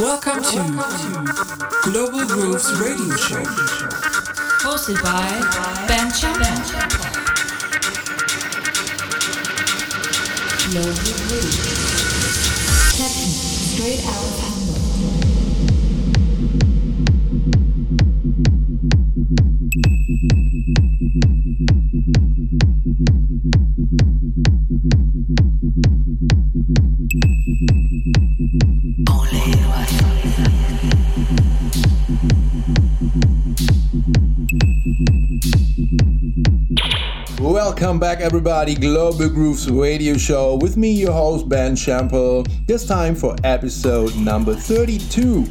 Welcome to Global Grooves Radio Show. Hosted by Ben Chapman. Global Grooves. Techno, straight out back, everybody. Global Grooves Radio Show with me, your host Ben Shampel. This time for episode number 32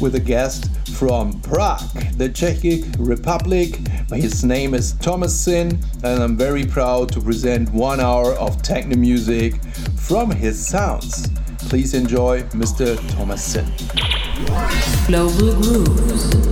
with a guest from Prague, the Czech Republic. His name is Tomas Sinn, and I'm very proud to present one hour of techno music from his sounds. Please enjoy Mr. Tomas Sinn. Global Grooves.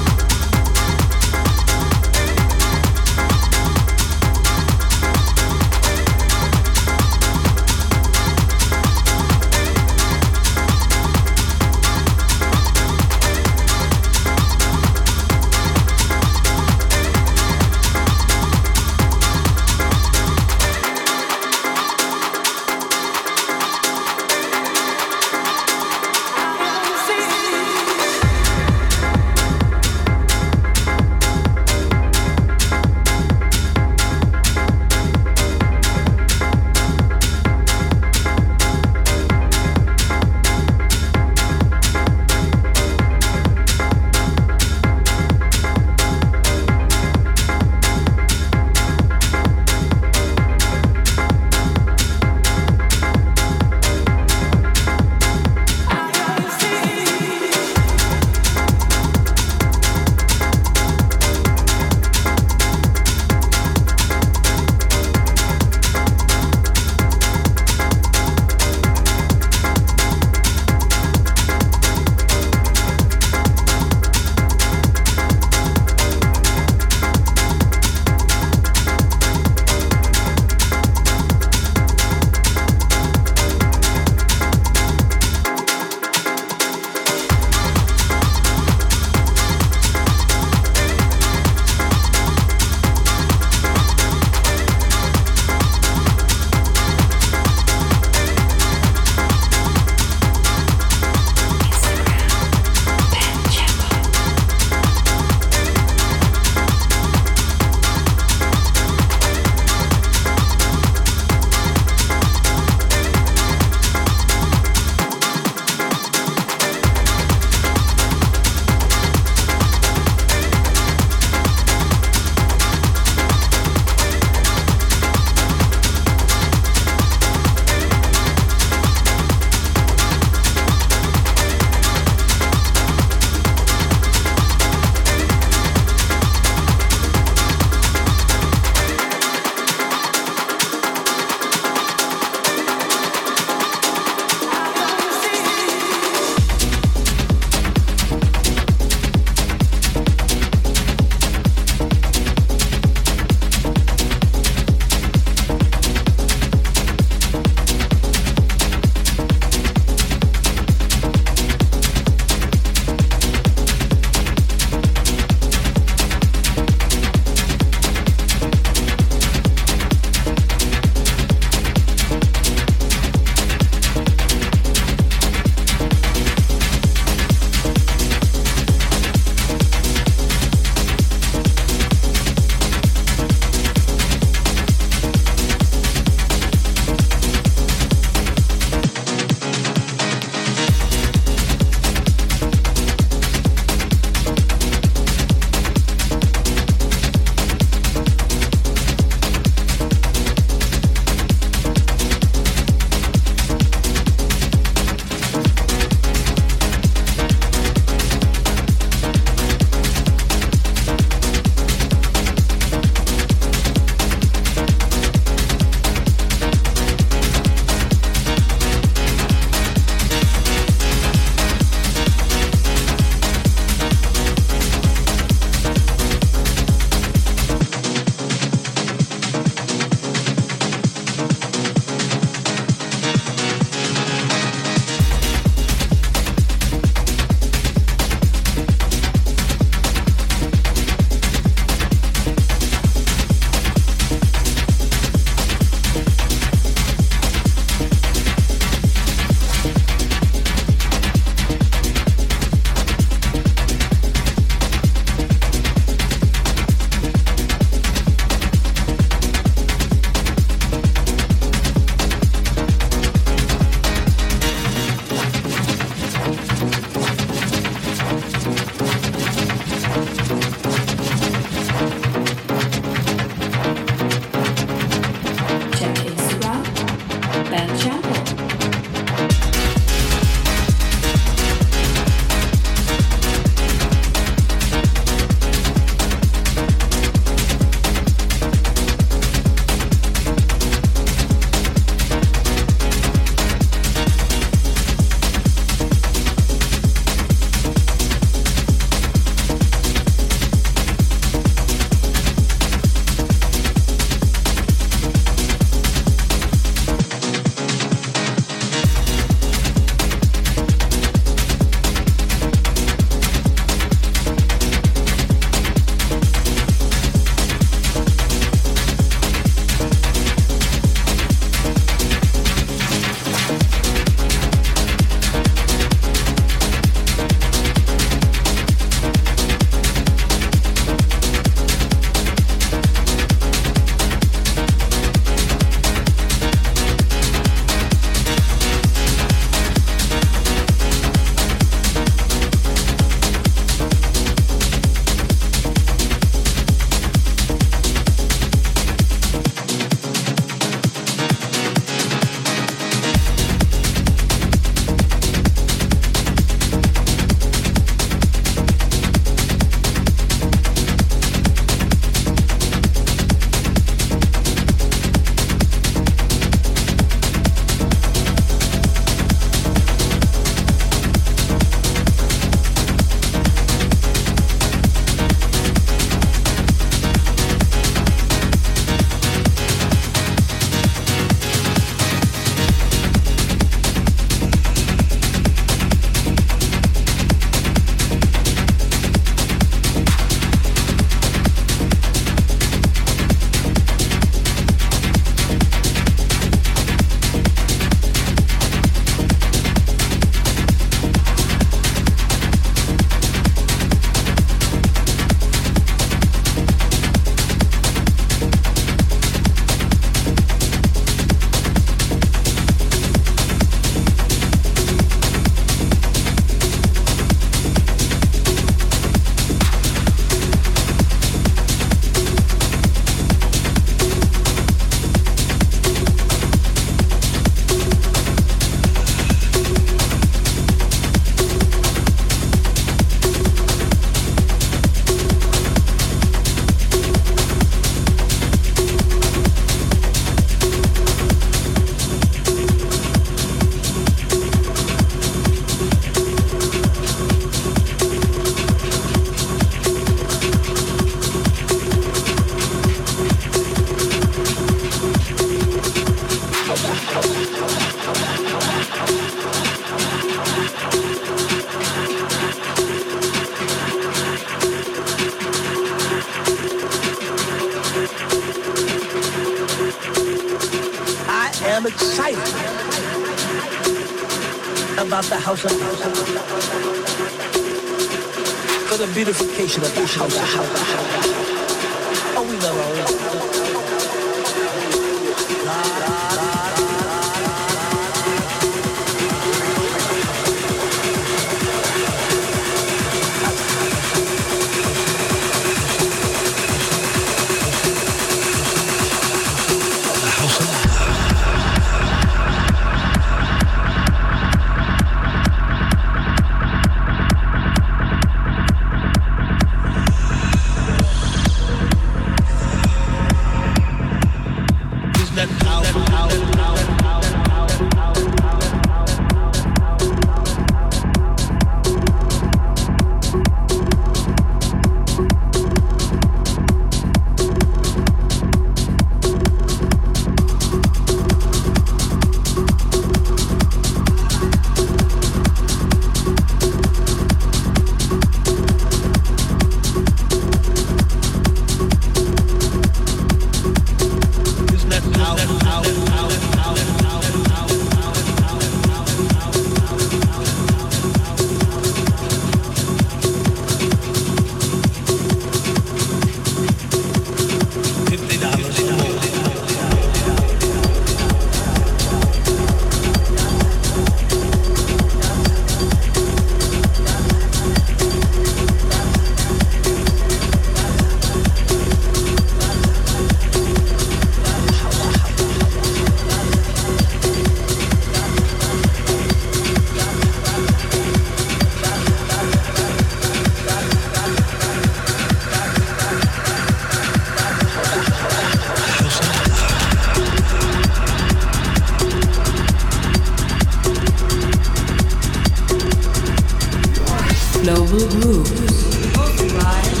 Global Grooves.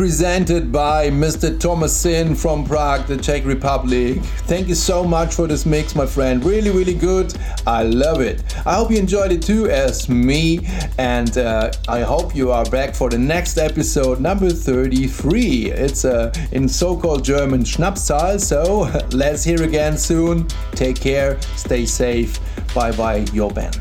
Presented by Mr. Tomas Sinn from Prague, the Czech Republic. Thank you so much for this mix, my friend. Really, really good. I love it. I hope you enjoyed it too, as me. And uh, I hope you are back for the next episode, number 33. It's uh, in so called German Schnapszahl. So let's hear again soon. Take care, stay safe. Bye bye, your band.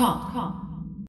Out